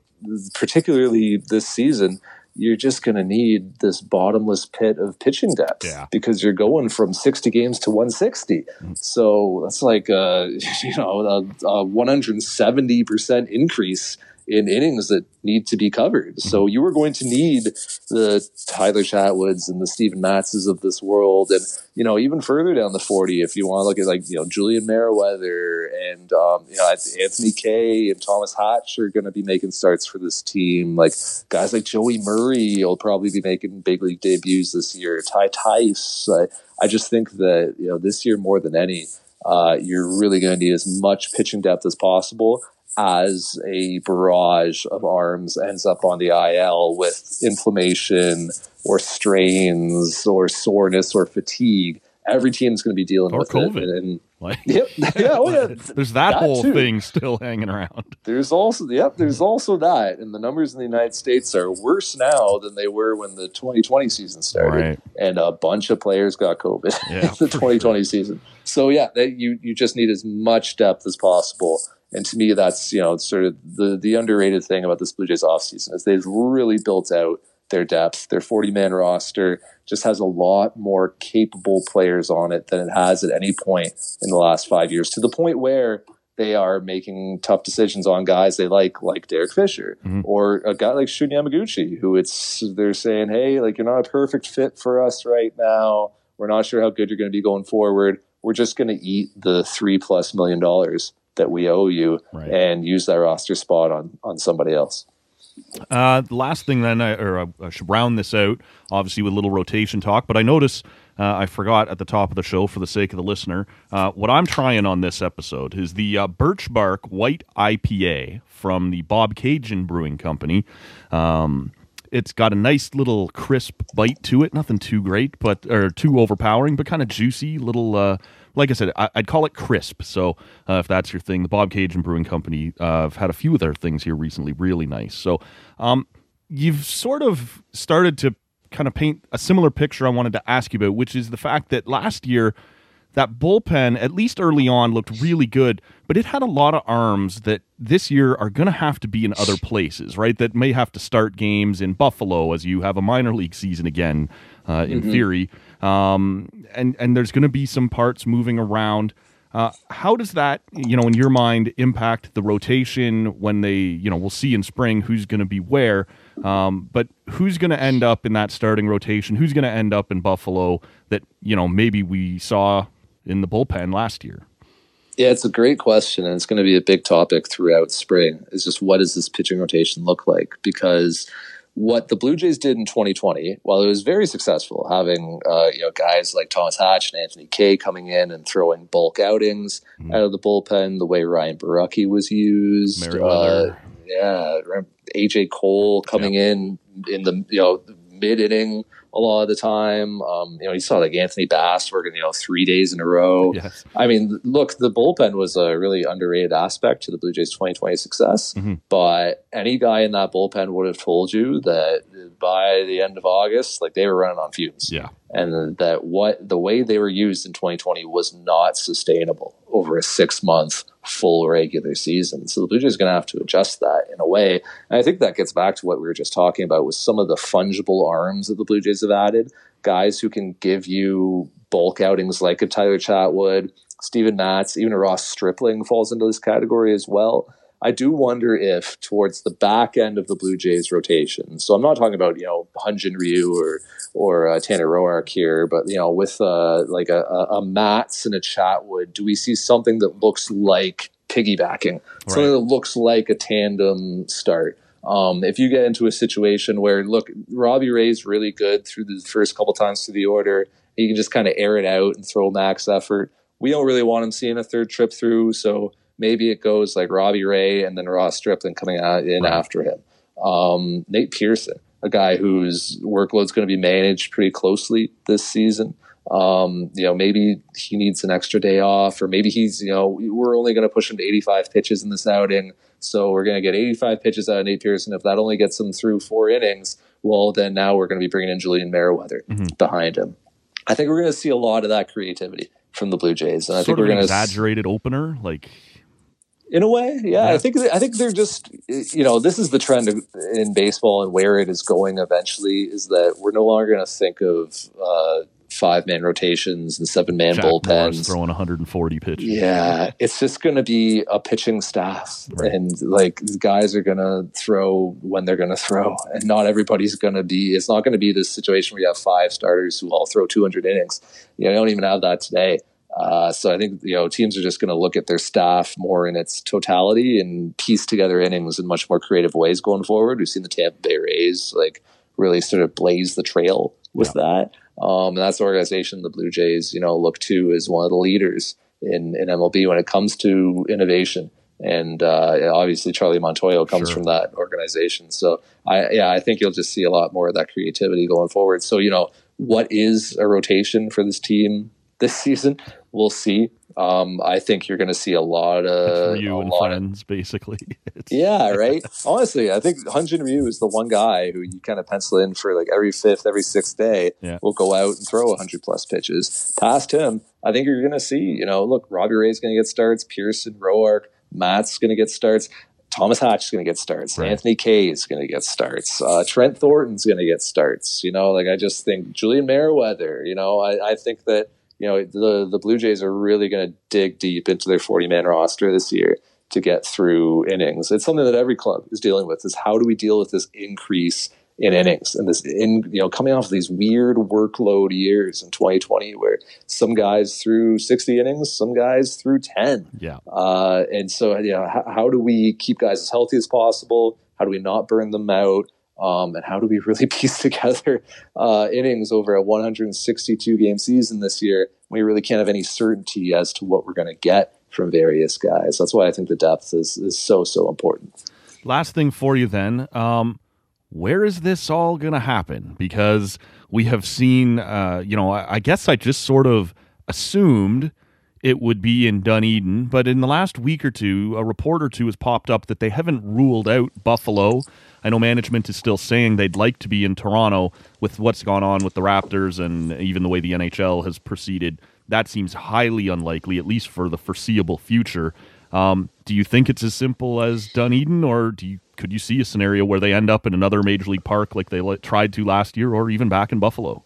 particularly this season, you're just going to need this bottomless pit of pitching depth Yeah. because you're going from 60 games to 160. Mm-hmm. So that's like uh, a, you know a, a 170 percent increase in innings that need to be covered. So you are going to need the Tyler Chatwoods and the Steven Matzes of this world, and you know even further down the 40, if you want to look at like you know Julian Merryweather and um, you know Anthony Kay and Thomas Hatch are going to be making starts for this team. Like guys like Joey Murray will probably be making big league debuts this year. Ty Tice. I, I just think that you know this year more than any, uh, you're really going to need as much pitching depth as possible as a barrage of arms ends up on the IL with inflammation or strains or soreness or fatigue. Every team's going to be dealing Or with COVID. it. And, Like, yep, yeah, oh yeah. there's that, whole too. thing still hanging around. There's also yep, there's also that, and the numbers in the United States are worse now than they were when the 2020 season started, Right. and a bunch of players got COVID Yeah, the for 2020 season. So yeah, that, you you just need as much depth as possible, and to me, that's you know sort of the the underrated thing about this Blue Jays offseason is they've really built out their depth. Their 40 man roster just has a lot more capable players on it than it has at any point in the last five years, to the point where they are making tough decisions on guys they like, like Derek Fisher Mhm. or a guy like Shun Yamaguchi, who it's they're saying, hey, like you're not a perfect fit for us right now. We're not sure how good you're going to be going forward. We're just going to eat the three plus million dollars that we owe you Right. and use that roster spot on on somebody else. Uh, the last thing then, I, or I, I should round this out, obviously with a little rotation talk. But I notice uh, I forgot at the top of the show, for the sake of the listener, uh, what I'm trying on this episode is the uh, Birch Bark White IPA from the Bobcaygeon Brewing Company. Um, it's got a nice little crisp bite to it, nothing too great, but or too overpowering, but kind of juicy. Little, uh, like I said, I, I'd call it crisp. So uh, if that's your thing, the Bobcaygeon Brewing Company, uh, I've had a few of their things here recently, really nice. So um, you've sort of started to kind of paint a similar picture I wanted to ask you about, which is the fact that last year that bullpen, at least early on, looked really good, but it had a lot of arms that this year are going to have to be in other places, right? That may have to start games in Buffalo as you have a minor league season again, uh, in Mhm. theory. Um, and and there's going to be some parts moving around. Uh, how does that, you know, in your mind, impact the rotation when they, you know, we'll see in spring who's going to be where, um, but who's going to end up in that starting rotation? Who's going to end up in Buffalo that, you know, maybe we saw in the bullpen last year? Yeah, it's a great question, and it's going to be a big topic throughout spring. Is just what does this pitching rotation look like? Because what the Blue Jays did in 2020, while it was very successful, having uh, you know guys like Thomas Hatch and Anthony Kay coming in and throwing bulk outings out of the bullpen, the way Ryan Borucki was used, uh, yeah, AJ Cole coming in in the you know mid inning a lot of the time. Um, you know, you saw like Anthony Bass working you know three days in a row. Yes. I mean, look, the bullpen was a really underrated aspect to the Blue Jays 2020 success. Mhm. But any guy in that bullpen would have told you that by the end of August, like they were running on fumes. Yeah. And that what the way they were used in 2020 was not sustainable over a six month full regular season. So the Blue Jays are going to have to adjust that in a way. And I think that gets back to what we were just talking about with some of the fungible arms that the Blue Jays have added. Guys who can give you bulk outings like a Tyler Chatwood, Steven Matz, even a Ross Stripling falls into this category as well. I do wonder if towards the back end of the Blue Jays rotation, so I'm not talking about you know Hyun-Jin Ryu or or uh, Tanner Roark here, but you know with uh, like a, a, Matz and a Chatwood, do we see something that looks like piggybacking, something that looks like a tandem start? Um, if you get into a situation where look, Robbie Ray's really good through the first couple times through the order, you can just kind of air it out and throw max effort. We don't really want him seeing a third trip through, so maybe it goes like Robbie Ray and then Ross Stripling coming out in after him. Um, Nate Pearson, a guy whose workload's going to be managed pretty closely this season. Um, you know, maybe he needs an extra day off, or maybe he's, you know, we're only going to push him to 85 pitches in this outing. So we're going to get 85 pitches out of Nate Pearson. If that only gets him through four innings, well, then now we're going to be bringing in Julian Merryweather Mhm. behind him. I think we're going to see a lot of that creativity from the Blue Jays. And I sort think of we're an going to exaggerated opener, like In a way, yeah. I think I think they're just you know this is the trend in baseball and where it is going eventually is that we're no longer going to think of uh, five man rotations and seven man Jack Morris bullpens. throwing 140 pitches. Yeah, it's just going to be a pitching staff, and like guys are going to throw when they're going to throw, and not everybody's going to be. It's not going to be this situation where you have five starters who all throw 200 innings. You know, you don't even have that today. Uh, so I think you know teams are just going to look at their staff more in its totality and piece together innings in much more creative ways going forward. We've seen the Tampa Bay Rays like really sort of blaze the trail with that. Um, and that's the organization the Blue Jays, you know, look to as one of the leaders in, in MLB when it comes to innovation. And uh, obviously, Charlie Montoyo comes Sure. from that organization. So, I yeah, I think you'll just see a lot more of that creativity going forward. So, you know, what is a rotation for this team this season? We'll see. Um, I think you're going to see a lot of Ryu a and lot of friends, basically. It's- yeah, right. Honestly, I think Hyun-Jin Ryu is the one guy who you kind of pencil in for like every fifth, every sixth day Yeah. will go out and throw 100 plus pitches. Past him, I think you're going to see, you know, look, Robbie Ray's going to get starts, Pearson, Roark, Matz going to get starts. Thomas Hatch is going to get starts. Right. Anthony Kay is going to get starts. Uh, Trent Thornton's going to get starts. You know, like I just think Julian Merryweather. You know, I, I think that you know the the Blue Jays are really going to dig deep into their 40 man roster this year to get through innings. It's something that every club is dealing with. Is how do we deal with this increase in innings and this in you know coming off of these weird workload years in 2020 where some guys threw 60 innings, some guys threw 10. yeah. Uh, and so, you know, how, how do we keep guys as healthy as possible? How do we not burn them out? Um, and how do we really piece together uh, innings over a 162 game season this year? We really can't have any certainty as to what we're going to get from various guys. That's why I think the depth is, is so, so important. Last thing for you then. Um, where is this all going to happen? Because we have seen, uh, you know, I, I guess I just sort of assumed it would be in Dunedin, but in the last week or two, a report or two has popped up that they haven't ruled out Buffalo. I know management is still saying they'd like to be in Toronto with what's gone on with the Raptors and even the way the NHL has proceeded. That seems highly unlikely, at least for the foreseeable future. Um, do you think it's as simple as Dunedin, or do you could you see a scenario where they end up in another major league park like they tried to last year, or even back in Buffalo?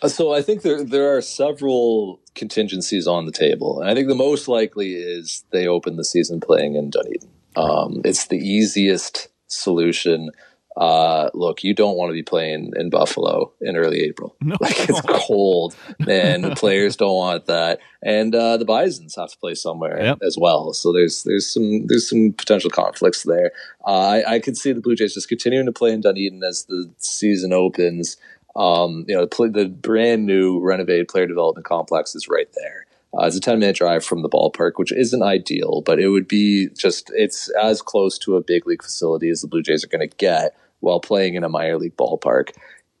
Uh, So I think there there are several contingencies on the table, and I think the most likely is they open the season playing in Dunedin. Um, it's the easiest solution. Uh, look, you don't want to be playing in Buffalo in early April. No. Like it's cold, and The players don't want that, and uh, the Bison's have to play somewhere Yep. as well. So there's there's some there's some potential conflicts there. Uh, I, I could see the Blue Jays just continuing to play in Dunedin as the season opens. Um, you know, the, the brand new renovated player development complex is right there. Uh, it's a 10 minute drive from the ballpark, which isn't ideal, but it would be just, it's as close to a big league facility as the Blue Jays are going to get while playing in a minor league ballpark.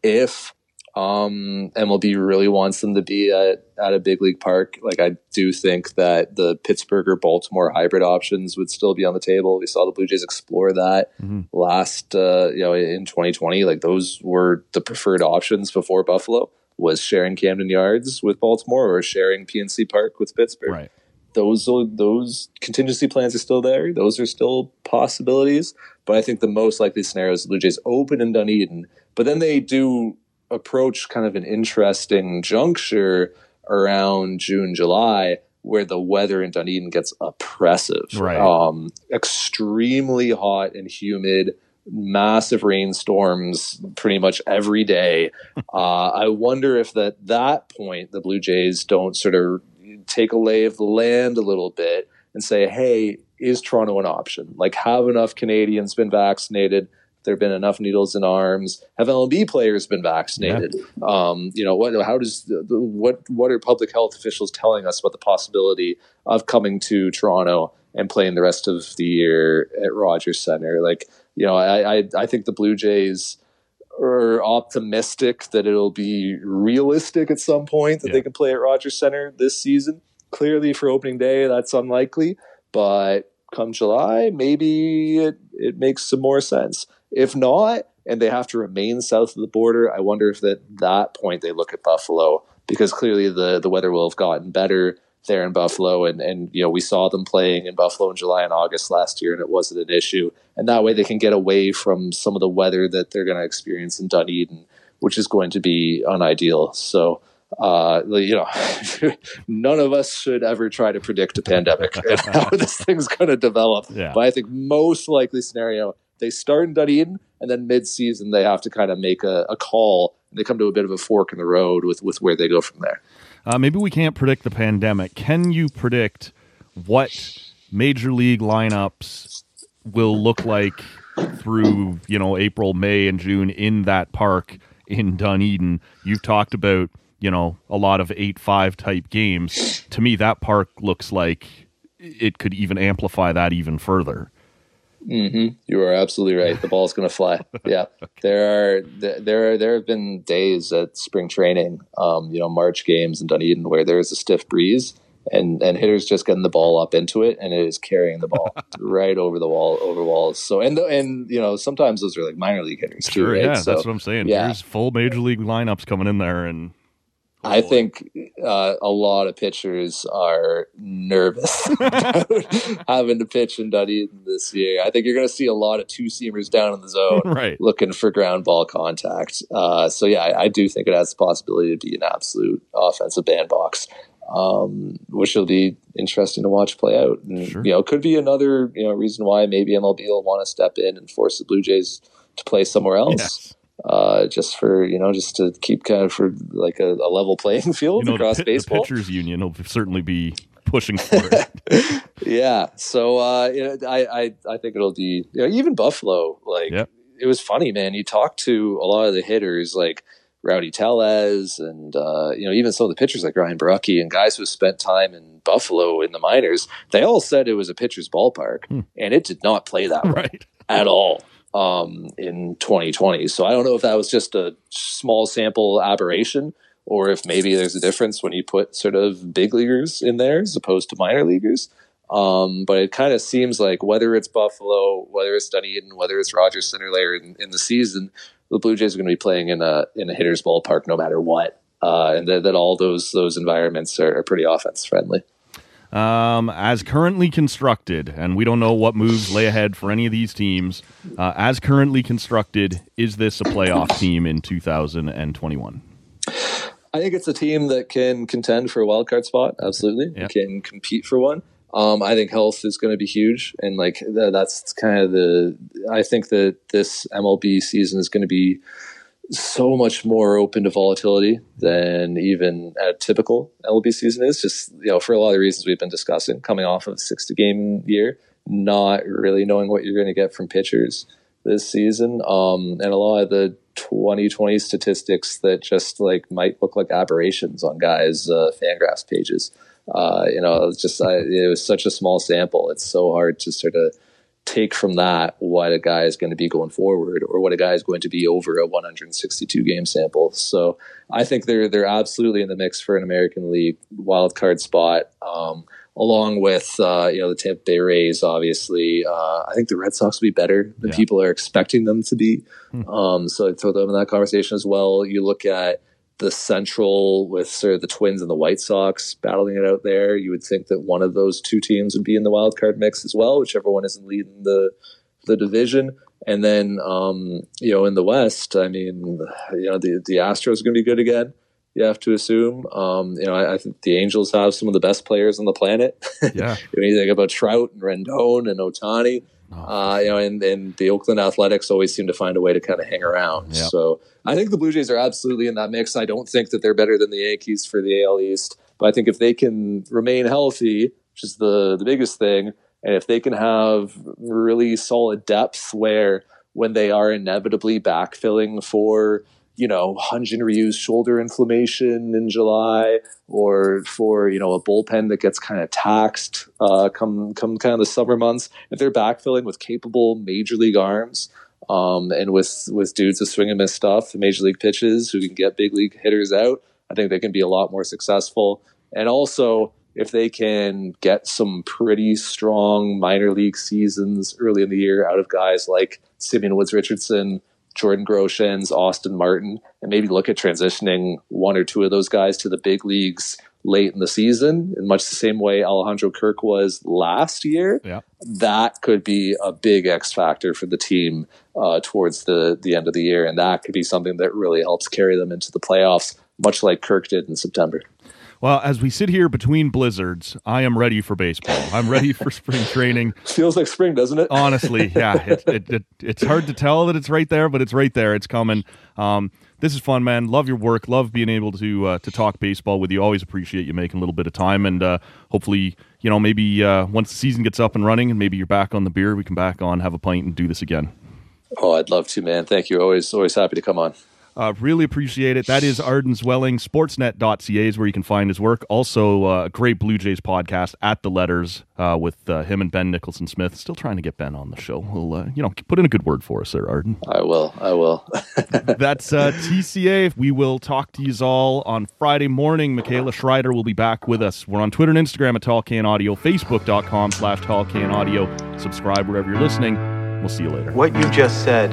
If um, MLB really wants them to be at, at a big league park, like I do think that the Pittsburgh or Baltimore hybrid options would still be on the table. We saw the Blue Jays explore that last, uh, you know, in 2020. Like those were the preferred options before Buffalo was sharing Camden Yards with Baltimore or sharing PNC Park with Pittsburgh Right. those those contingency plans are still there. Those are still possibilities. But I think the most likely scenario is the Blue Jays open in Dunedin, but then they do approach kind of an interesting juncture around June, July, where the weather in Dunedin gets oppressive. Right. Um, extremely hot and humid, massive rainstorms pretty much every day. uh, I wonder if at that point the Blue Jays don't sort of take a lay of the land a little bit and say, hey, is Toronto an option? Like, have enough Canadians been vaccinated? There have been enough needles in arms. Have MLB players been vaccinated? Um, you know, what? How does what? What are public health officials telling us about the possibility of coming to Toronto and playing the rest of the year at Rogers Center? Like, you know, I I, I think the Blue Jays are optimistic that it'll be realistic at some point that Yeah. they can play at Rogers Center this season. Clearly, for opening day, that's unlikely. But come July, maybe it, it makes some more sense. If not, and they have to remain south of the border, I wonder if at that point they look at Buffalo because clearly the, the weather will have gotten better. There in Buffalo, and and you know we saw them playing in Buffalo in July and August last year, and it wasn't an issue. And that way they can get away from some of the weather that they're going to experience in Dunedin, which is going to be unideal. So. Uh, you know, none of us should ever try to predict a pandemic and how this thing's going to develop. Yeah. But I think most likely scenario, they start in Dunedin and then mid-season they have to kind of make a, a call. And they come to a bit of a fork in the road with with where they go from there. Uh, maybe we can't predict the pandemic. Can you predict what major league lineups will look like through you know April, May, and June in that park in Dunedin? You've talked about you know a lot of eight five type games. To me, that park looks like it could even amplify that even further. Mm-hmm. You are absolutely right. The ball's going to fly. yeah, there are there are there have been days at spring training, um, you know, March games in Dunedin where there is a stiff breeze and and hitters just getting the ball up into it and it is carrying the ball right over the wall over walls. So and the, and you know sometimes those are like minor league hitters too. Sure, right? yeah, so, that's what I'm saying. Yeah. There's full major league lineups coming in there, and I think uh, a lot of pitchers are nervous having to pitch in Dunedin this year. I think you're going to see a lot of two seamers down in the zone, Right. looking for ground ball contact. Uh, so yeah, I, I do think it has the possibility to be an absolute offensive bandbox, um, which will be interesting to watch play out. And, You know, could be another you know reason why maybe MLB will want to step in and force the Blue Jays to play somewhere else uh, just for you know just to keep kind of for like a, a level playing field you know across the baseball. pitchers union will certainly be pushing for it. yeah, so uh, you know, I, I I think it'll be you know, even Buffalo. Like it was funny, man. You talk to a lot of the hitters, like Rowdy Tellez, and uh, you know even some of the pitchers like Ryan Borucki and guys who spent time in Buffalo in the minors. They all said it was a pitcher's ballpark, and it did not play that way at all um, in 2020. So I don't know if that was just a small sample aberration or if maybe there's a difference when you put sort of big leaguers in there as opposed to minor leaguers. Um, but it kind of seems like whether it's Buffalo, whether it's Dunedin, whether it's Rogers Center later in, in the season, the Blue Jays are going to be playing in a in a hitter's ballpark no matter what, uh, and that, that all those those environments are, are pretty offense friendly. Um, as currently constructed, and we don't know what moves lay ahead for any of these teams. Uh, as currently constructed, is this a playoff team in 2021? I think it's a team that can contend for a wild card spot. Absolutely, can compete for one. Um, I think health is going to be huge, and like th- that's kind of the. I think that this MLB season is going to be so much more open to volatility than even a typical MLB season is. Just you know, for a lot of reasons we've been discussing, coming off of a sixty game year, not really knowing what you're going to get from pitchers this season, um, and a lot of the 2020 statistics that just like might look like aberrations on guys' uh, Fangraphs pages. Uh, you know, it's just I, it was such a small sample. It's so hard to sort of take from that what a guy is going to be going forward or what a guy is going to be over a 162 game sample. So I think they're they're absolutely in the mix for an American League wild card spot. Um, along with uh, you know the Tampa Bay Rays, obviously, uh, I think the Red Sox will be better than people are expecting them to be. Um, so I'd throw them in that conversation as well. You look at the Central with sort of the Twins and the White Sox battling it out there. You would think that one of those two teams would be in the wild card mix as well, whichever one isn't leading the the division. And then um, you know in the West, I mean, you know the the Astros are going to be good again. You have to assume. Um, you know, I, I think the Angels have some of the best players on the planet. Yeah. when you think about Trout and Rendon and Ohtani, uh, you know, and, and the Oakland Athletics always seem to find a way to kind of hang around. Yeah. So I think the Blue Jays are absolutely in that mix. I don't think that they're better than the Yankees for the AL East, but I think if they can remain healthy, which is the the biggest thing, and if they can have really solid depth where when they are inevitably backfilling for you know, Hyun-Jin Ryu's shoulder inflammation in July, or for you know a bullpen that gets kind of taxed uh, come come kind of the summer months. If they're backfilling with capable major league arms, um, and with with dudes with swing and miss stuff, major league pitches who can get big league hitters out, I think they can be a lot more successful. And also, if they can get some pretty strong minor league seasons early in the year out of guys like Simeon Woods Richardson, Jordan Groshans, Austin Martin, and maybe look at transitioning one or two of those guys to the big leagues late in the season, in much the same way Alejandro Kirk was last year, yeah. that could be a big X factor for the team uh, towards the the end of the year, and that could be something that really helps carry them into the playoffs, much like Kirk did in September. Well, as we sit here between blizzards, I am ready for baseball. I'm ready for spring training. Feels like spring, doesn't it? Honestly, yeah. It, it, it, it's hard to tell that it's right there, but it's right there. It's coming. Um, this is fun, man. Love your work. Love being able to uh, to talk baseball with you. Always appreciate you making a little bit of time, and uh, hopefully, you know, maybe uh, once the season gets up and running, and maybe you're back on the beer, we can back on, have a pint, and do this again. Oh, I'd love to, man. Thank you. Always, always happy to come on. Uh, really appreciate it. That is Arden Zwelling. Sportsnet.ca is where you can find his work. Also, uh, a great Blue Jays podcast at the Letters uh, with uh, him and Ben Nicholson Smith. Still trying to get Ben on the show. We'll, uh, you know, put in a good word for us there, Arden. I will. I will. That's uh, TCA. We will talk to you all on Friday morning. Michaela Schreider will be back with us. We're on Twitter and Instagram at Tall Can Audio, Facebook.com slash Tall Can Audio. Subscribe wherever you're listening. We'll see you later. What you just said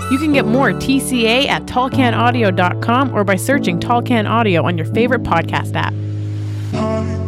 You can get more TCA at tallcanaudio.com or by searching Tallcan Audio on your favorite podcast app.